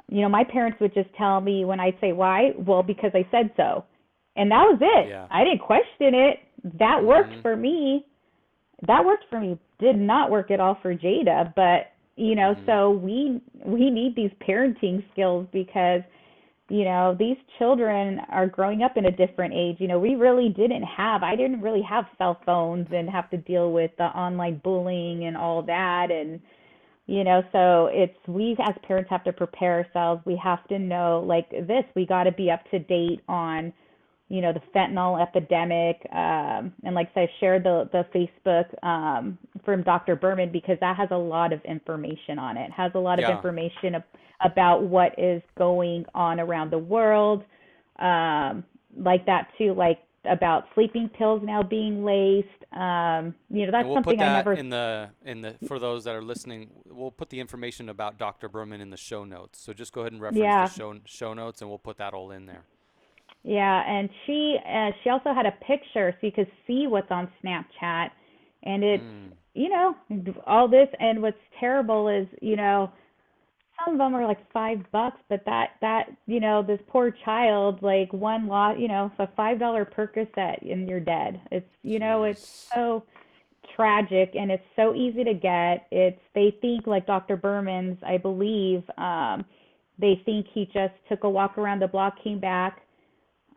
Speaker 3: you know, my parents would just tell me when I say why, well, because I said so. And that was it.
Speaker 1: Yeah.
Speaker 3: I didn't question it. That worked
Speaker 1: Mhm.
Speaker 3: for me. That worked for me. Did not work at all for Jada, but you know,
Speaker 1: Mhm.
Speaker 3: so we we need these parenting skills because you know, these children are growing up in a different age. You know, we really didn't have I didn't really have cell phones and have to deal with the online bullying and all that and you know so it's we as parents have to prepare ourselves. We have to know like this we got to be up to date on you know the fentanyl epidemic um and like I said share the the facebook um from dr berman because that has a lot of information on it. Has a lot of information ab- about what is going on around the world um like that too like about sleeping pills now being laced um you know that's
Speaker 1: we'll
Speaker 3: something
Speaker 1: put that
Speaker 3: i never
Speaker 1: in the in the for those that are listening. We'll put the information about Dr. Berman in the show notes. So just go ahead and reference
Speaker 3: Yeah.
Speaker 1: the show show notes, and we'll put that all in there.
Speaker 3: Yeah, and she uh, she also had a picture so you could see what's on Snapchat, and it's
Speaker 1: Mm.
Speaker 3: you know all this. And what's terrible is you know some of them are like five bucks, but that that you know this poor child like one lot you know a five dollar Percocet and you're dead. It's you know it's so tragic and it's so easy to get. It's they think like Dr. Berman's, I believe, um, they think he just took a walk around the block, came back.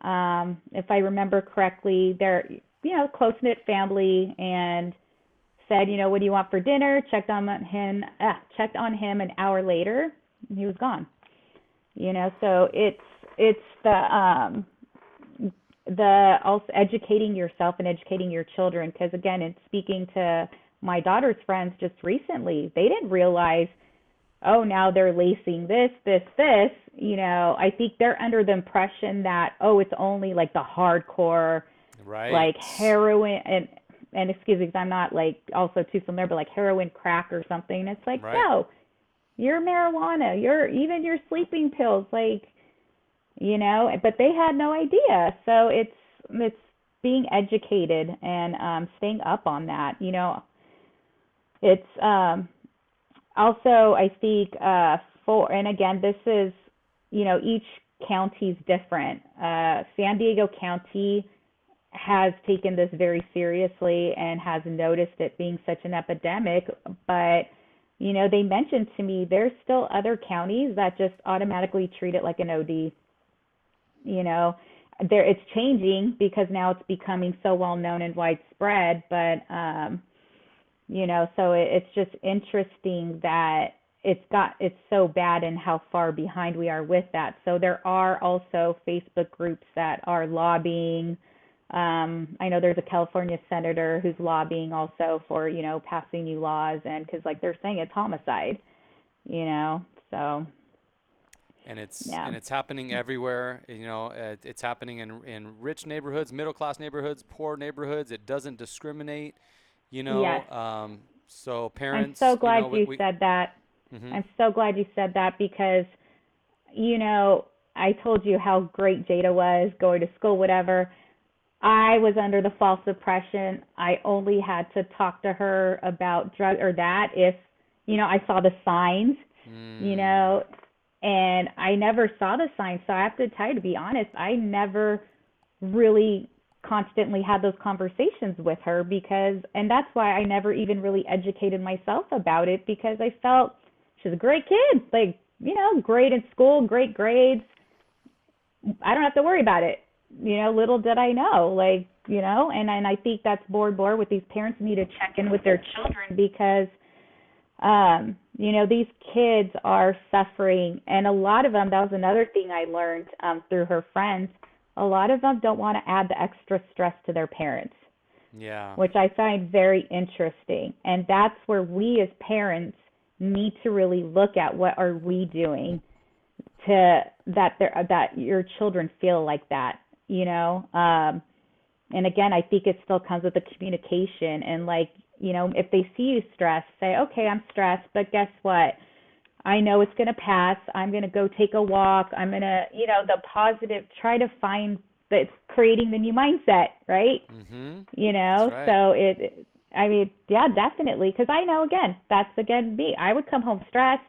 Speaker 3: Um, if I remember correctly, they're you know close knit family and said, you know, what do you want for dinner? Checked on him, uh, checked on him an hour later, and he was gone. You know, so it's it's the um the also educating yourself and educating your children because again in speaking to my daughter's friends just recently they didn't realize oh now they're lacing this this this you know i think they're under the impression that oh it's only like the hardcore
Speaker 1: Right.
Speaker 3: like heroin and and excuse me because i'm not like also too familiar but like heroin crack or something it's like
Speaker 1: Right.
Speaker 3: no your marijuana your even your sleeping pills like you know but they had no idea. So it's it's being educated and um staying up on that you know. It's um also i think uh for and again this is you know each county's different. Uh san diego county has taken this very seriously and has noticed it being such an epidemic but you know they mentioned to me there's still other counties that just automatically treat it like an od you know there it's changing because now it's becoming so well known and widespread but um you know so it, it's just interesting that it's got it's so bad and how far behind we are with that. So there are also facebook groups that are lobbying um i know there's a california senator who's lobbying also for you know passing new laws and because like they're saying it's homicide you know so
Speaker 1: and it's
Speaker 3: Yeah.
Speaker 1: and it's happening everywhere. You know, uh, it's happening in in rich neighborhoods, middle class neighborhoods, poor neighborhoods. It doesn't discriminate. You know,
Speaker 3: Yes.
Speaker 1: um, so parents.
Speaker 3: i'm so
Speaker 1: you
Speaker 3: glad
Speaker 1: know, we-
Speaker 3: you
Speaker 1: we-
Speaker 3: said that
Speaker 1: Mhm.
Speaker 3: I'm so glad you said that because, you know, I told you how great Jada was going to school, whatever. I was under the false impression I only had to talk to her about drug or that if, you know, I saw the signs,
Speaker 1: Mm.
Speaker 3: you know, and I never saw the signs. So I have to tell you, to be honest, I never really constantly had those conversations with her because, and that's why I never even really educated myself about it because I felt she's a great kid, like, you know, great in school, great grades. I don't have to worry about it. You know, little did I know, like, you know, and and I think that's board board with these parents need to check in with their children because um, you know, these kids are suffering and a lot of them that was another thing I learned um through her friends. A lot of them don't want to add the extra stress to their parents
Speaker 1: Yeah.
Speaker 3: which I find very interesting. And that's where we as parents need to really look at what are we doing to that that your children feel like that, you know. Um and again, I think it still comes with the communication and like, you know, if they see you stressed, say, "Okay, I'm stressed, but guess what? I know it's going to pass. I'm going to go take a walk. I'm going to, you know, the positive try to find that's creating the new mindset, right?
Speaker 1: Mm-hmm.
Speaker 3: you know
Speaker 1: right.
Speaker 3: so it i mean yeah definitely because i know again that's again me i would come home stressed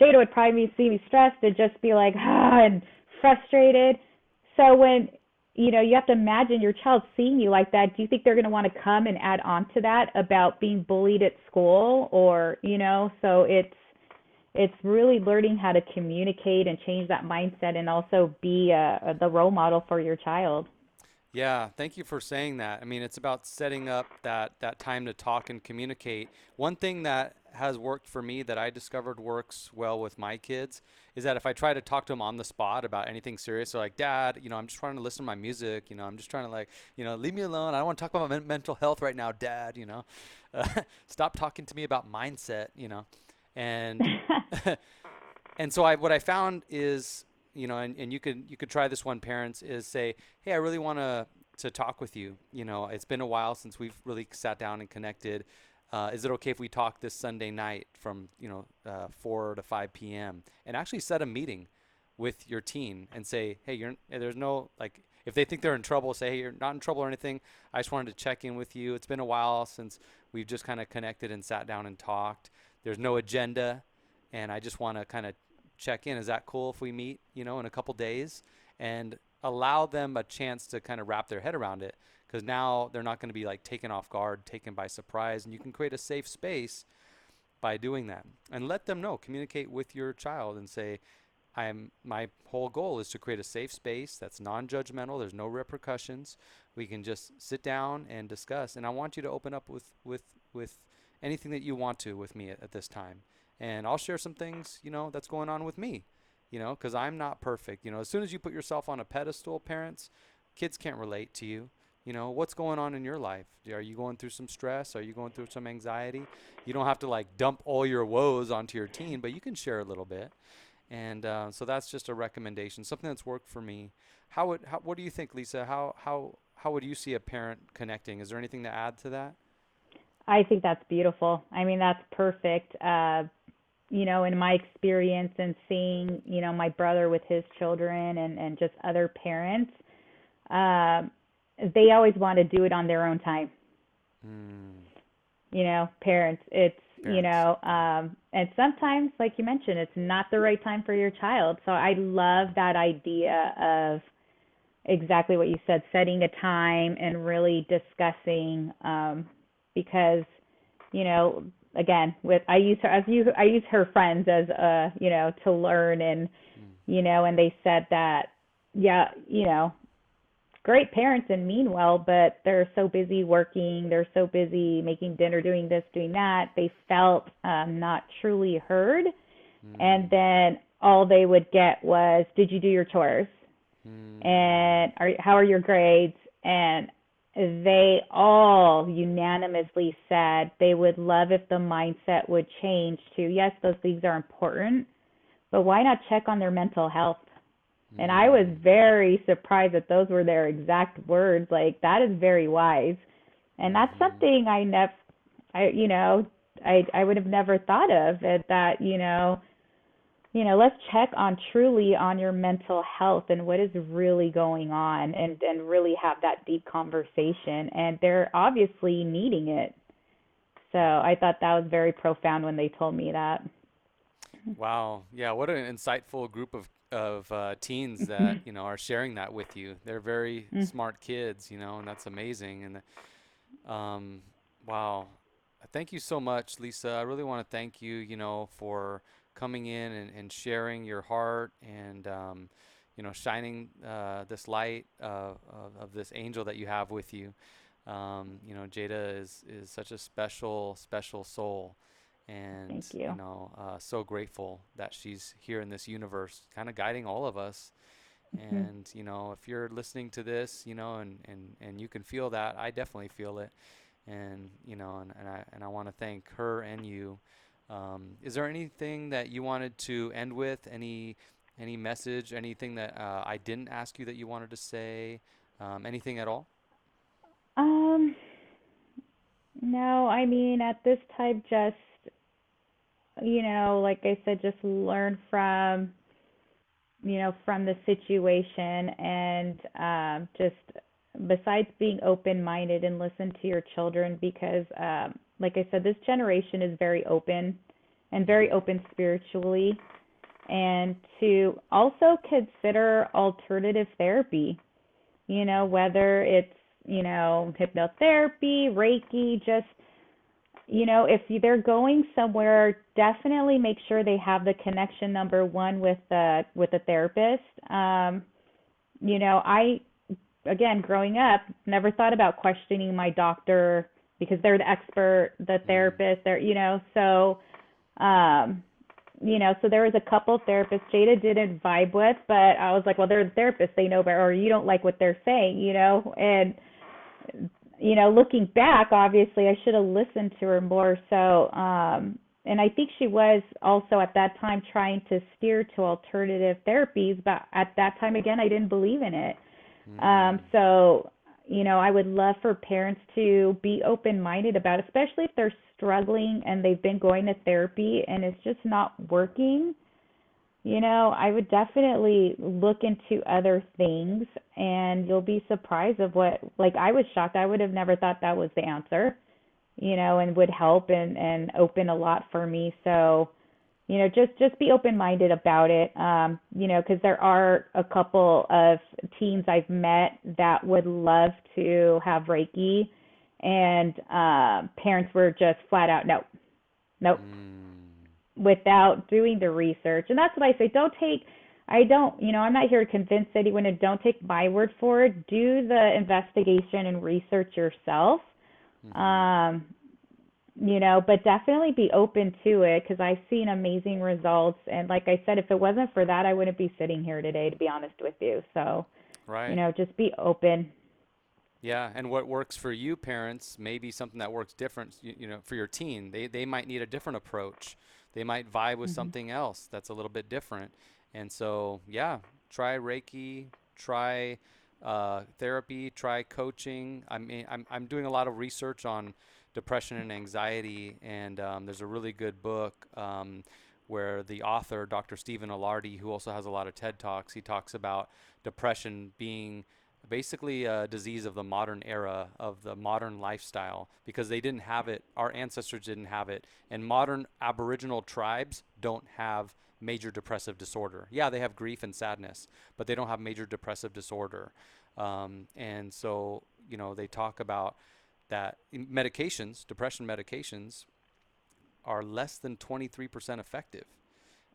Speaker 3: jada would probably see me stressed and just be like ah and frustrated so when you know you have to imagine your child seeing you like that do you think they're going to want to come and add on to that about being bullied at school or you know so it's it's really learning how to communicate and change that mindset and also be uh, the role model for your child
Speaker 1: Yeah, thank you for saying that. I mean, it's about setting up that that time to talk and communicate. One thing that has worked for me that I discovered works well with my kids is that if I try to talk to them on the spot about anything serious, they're like, "Dad, you know, I'm just trying to listen to my music. You know, I'm just trying to like, you know, leave me alone. I don't want to talk about my men- mental health right now, Dad. You know, uh, stop talking to me about mindset. You know, and and so I what I found is you know and, and you could you could try this one parents is say hey I really want to to talk with you you know it's been a while since we've really sat down and connected uh, is it okay if we talk this Sunday night from you know uh, 4 to 5 p.m. and actually set a meeting with your teen and say hey you're there's no like if they think they're in trouble say hey you're not in trouble or anything. I just wanted to check in with you. It's been a while since we've just kind of connected and sat down and talked. There's no agenda and I just want to kind of check in. Is that cool if we meet, you know, in a couple days? And allow them a chance to kind of wrap their head around it because now they're not going to be like taken off guard, taken by surprise, and you can create a safe space by doing that and let them know. Communicate with your child and say, I'm my whole goal is to create a safe space that's non-judgmental. There's no repercussions. We can just sit down and discuss. And I want you to open up with with with anything that you want to with me at, at this time and I'll share some things, you know, that's going on with me, you know, because I'm not perfect. You know, as soon as you put yourself on a pedestal, parents, kids can't relate to you. You know, what's going on in your life? Are you going through some stress? Are you going through some anxiety? You don't have to like dump all your woes onto your teen, but you can share a little bit. And uh, so that's just a recommendation, something that's worked for me. How would, how, what do you think, Lisa? How, how, how would you see a parent connecting? Is there anything to add to that?
Speaker 3: I think that's beautiful. I mean, that's perfect. Uh, you know, in my experience and seeing, you know, my brother with his children and and just other parents, um, they always want to do it on their own time.
Speaker 1: Mm,
Speaker 3: You know, parents, it's you know, um, and sometimes, like you mentioned, it's not the right time for your child. So I love that idea of exactly what you said, setting a time and really discussing, um, because, you know, again, with I use her as you I use her friends as uh, you know, to learn and you know, and they said that yeah, you know, great parents and mean well, but they're so busy working, they're so busy making dinner, doing this, doing that. They felt um, not truly heard. And then all they would get was, "Did you do your chores?"
Speaker 1: mm,
Speaker 3: and are how are your grades? And they all unanimously said they would love if the mindset would change to yes, those things are important, but why not check on their mental health? And mm-hmm. I was very surprised that those were their exact words. Like that is very wise, and that's mm-hmm. something I never, I you know, I I would have never thought of it. That you know, you know, let's check on truly on your mental health and what is really going on, and and really have that deep conversation. And they're obviously needing it. So I thought that was very profound when they told me that.
Speaker 1: Wow. Yeah. What an insightful group of of uh, teens that you know are sharing that with you. They're very smart kids, you know, and that's amazing. And um, wow. Thank you so much, Lisa. I really want to thank you, you know, for coming in and, and sharing your heart and um, you know, shining uh, this light uh, of, of this angel that you have with you. Um, you know, Jada is is such a special, special soul, and
Speaker 3: Thank you.
Speaker 1: know, uh, so grateful that she's here in this universe, kind of guiding all of us.
Speaker 3: Mhm.
Speaker 1: And you know, if you're listening to this, you know, and and and you can feel that, I definitely feel it. And you know, and, and I and I want to thank her and you. Um, is there anything that you wanted to end with? Any any message? Anything that uh, I didn't ask you that you wanted to say? Um, anything at all?
Speaker 3: Um, no, I mean, at this time, just, you know, like I said, just learn from, you know, from the situation and um, just besides being open-minded and listen to your children because, um, like I said, this generation is very open and very open spiritually. And to also consider alternative therapy, you know, whether it's, you know, hypnotherapy, Reiki, just, you know, if they're going somewhere, definitely make sure they have the connection number one with the with a therapist. Um, you know, I again, growing up, never thought about questioning my doctor because they're the expert, the therapist, they're, you know, so um you know, so there was a couple therapists Jada didn't vibe with, but I was like, well, they're the therapists, they know better, or you don't like what they're saying, you know, and you know, looking back, obviously I should have listened to her more. So, um, and I think she was also at that time trying to steer to alternative therapies, but at that time again, I didn't believe in it. Um, so, you know, I would love for parents to be open minded about, especially if they're struggling and they've been going to therapy and it's just not working. You know, I would definitely look into other things and you'll be surprised of what like I was shocked. I would have never thought that was the answer, you know, and would help and and open a lot for me. So, you know, just just be open-minded about it. Um, you know, because there are a couple of teens I've met that would love to have Reiki, and uh, parents were just flat out no, nope,
Speaker 1: Mm,
Speaker 3: without doing the research. And that's what I say. Don't take. I don't. You know, I'm not here to convince anyone, and don't take my word for it. Do the investigation and research yourself. Um, you know, but definitely be open to it because I've seen amazing results. And like I said, if it wasn't for that, I wouldn't be sitting here today, to be honest with you. So,
Speaker 1: right.
Speaker 3: you know, just be open.
Speaker 1: Yeah, and what works for you parents may be something that works different, you, you know, for your teen. They they might need a different approach. They might vibe with something else that's a little bit different. And so, yeah, try Reiki, try uh, therapy, try coaching. I mean, I'm I'm doing a lot of research on depression and anxiety, and um, there's a really good book um, where the author, Dr. Stephen Ilardi, who also has a lot of TED talks, he talks about depression being basically a disease of the modern era of the modern lifestyle because they didn't have it our ancestors didn't have it and modern aboriginal tribes don't have major depressive disorder. Yeah they have grief and sadness but they don't have major depressive disorder. Um, and so you know they talk about that medications depression medications are less than 23% effective.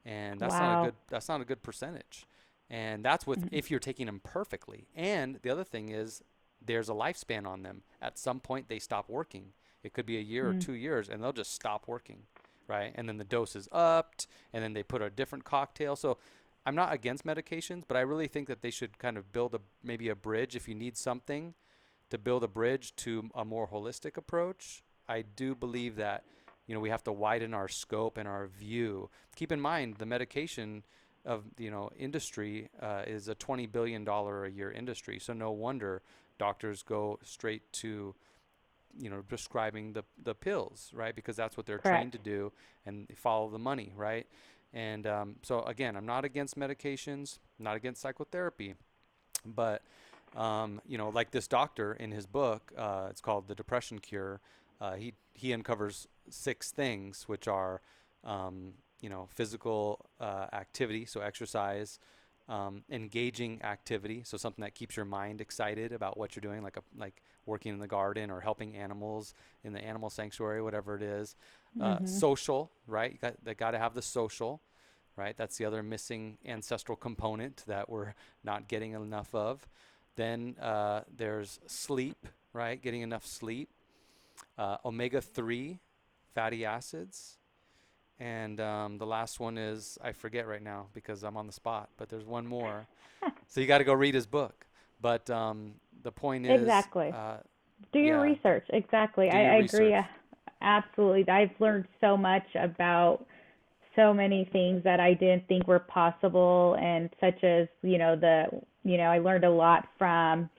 Speaker 1: And that's not a good that's not a good percentage and that's with mm-hmm. if you're taking them perfectly. And the other thing is there's a lifespan on them. At some point they stop working. It could be a year or mm. two years and they'll just stop working right? And then the dose is upped and then they put a different cocktail. So i'm not against medications but i really think that they should kind of build a maybe a bridge if you need something to build a bridge to a more holistic approach. I do believe that you know we have to widen our scope and our view. Keep in mind the medication of you know industry uh, is a 20 billion dollar a year industry. So no wonder doctors go straight to you know prescribing the the pills right? Because that's what they're trained to do and follow the money right? And um, so again i'm not against medications not against psychotherapy but um, you know like this doctor in his book uh, it's called the depression cure uh, he he uncovers six things which are um, you know physical uh, activity so exercise um, engaging activity so something that keeps your mind excited about what you're doing like a like working in the garden or helping animals in the animal sanctuary whatever it is uh, social right you got, they got to have the social right? That's the other missing ancestral component that we're not getting enough of. Then uh, there's sleep, right? Getting enough sleep. Uh, omega 3 fatty acids. And um, the last one is, I forget right now because I'm on the spot, but there's one more. so you got to go read his book. But um, the point is
Speaker 3: Exactly.
Speaker 1: uh,
Speaker 3: Do your
Speaker 1: Yeah.
Speaker 3: research. Exactly. I, I agree. Absolutely. I've learned so much about so many things that I didn't think were possible, and such as, you know, the, you know, I learned a lot from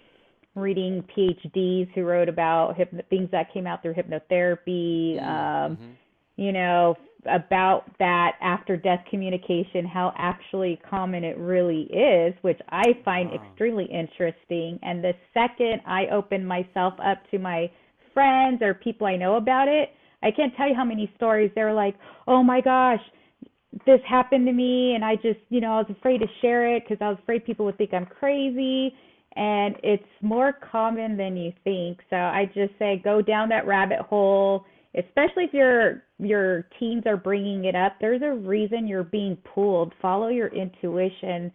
Speaker 3: reading PhDs who wrote about hypno- things that came out through hypnotherapy, um,
Speaker 1: mhm.
Speaker 3: you know, about that after death communication, how actually common it really is, which I find
Speaker 1: Wow.
Speaker 3: extremely interesting. And the second I open myself up to my friends or people I know about it, I can't tell you how many stories they're like, oh my gosh, this happened to me. And I just, you know, I was afraid to share it because I was afraid people would think I'm crazy. And it's more common than you think. So I just say go down that rabbit hole especially if your your teens are bringing it up there's a reason you're being pulled. Follow your intuition.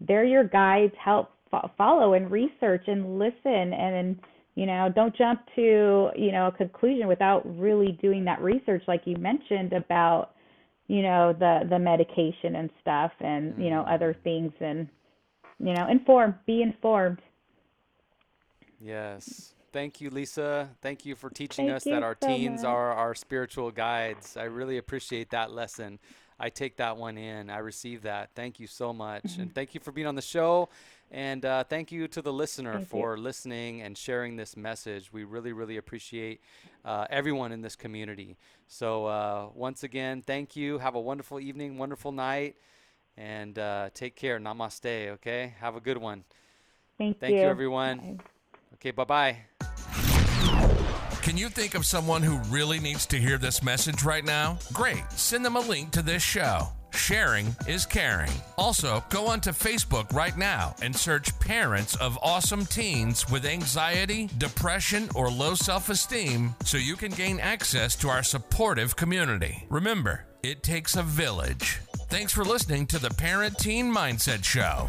Speaker 3: They're your guides. Help fo- follow and research and listen and you know don't jump to you know a conclusion without really doing that research like you mentioned about you know the the medication and stuff and you know mm-hmm. other things and you know inform be informed.
Speaker 1: Yes. Thank you, Lisa. Thank you for teaching
Speaker 3: Thank
Speaker 1: us that our
Speaker 3: so
Speaker 1: teens
Speaker 3: much.
Speaker 1: are our spiritual guides. I really appreciate that lesson. I take that one in. I receive that. Thank you so much.
Speaker 3: Mm-hmm.
Speaker 1: And thank you for being on the show. And uh, thank you to the listener
Speaker 3: Thank you.
Speaker 1: for listening and sharing this message. We really, really appreciate uh, everyone in this community. So, uh, once again, thank you. Have a wonderful evening, wonderful night, and uh, take care. Namaste, okay? Have a good one.
Speaker 3: thank, you,
Speaker 1: Thank you, everyone. Okay, bye bye.
Speaker 2: Can you think of someone who really needs to hear this message right now? Great. Send them a link to this show. Sharing is caring. Also, go onto Facebook right now and search Parents of Awesome Teens with Anxiety, Depression, or Low Self Esteem so you can gain access to our supportive community. Remember, it takes a village. Thanks for listening to the Parent Teen Mindset Show.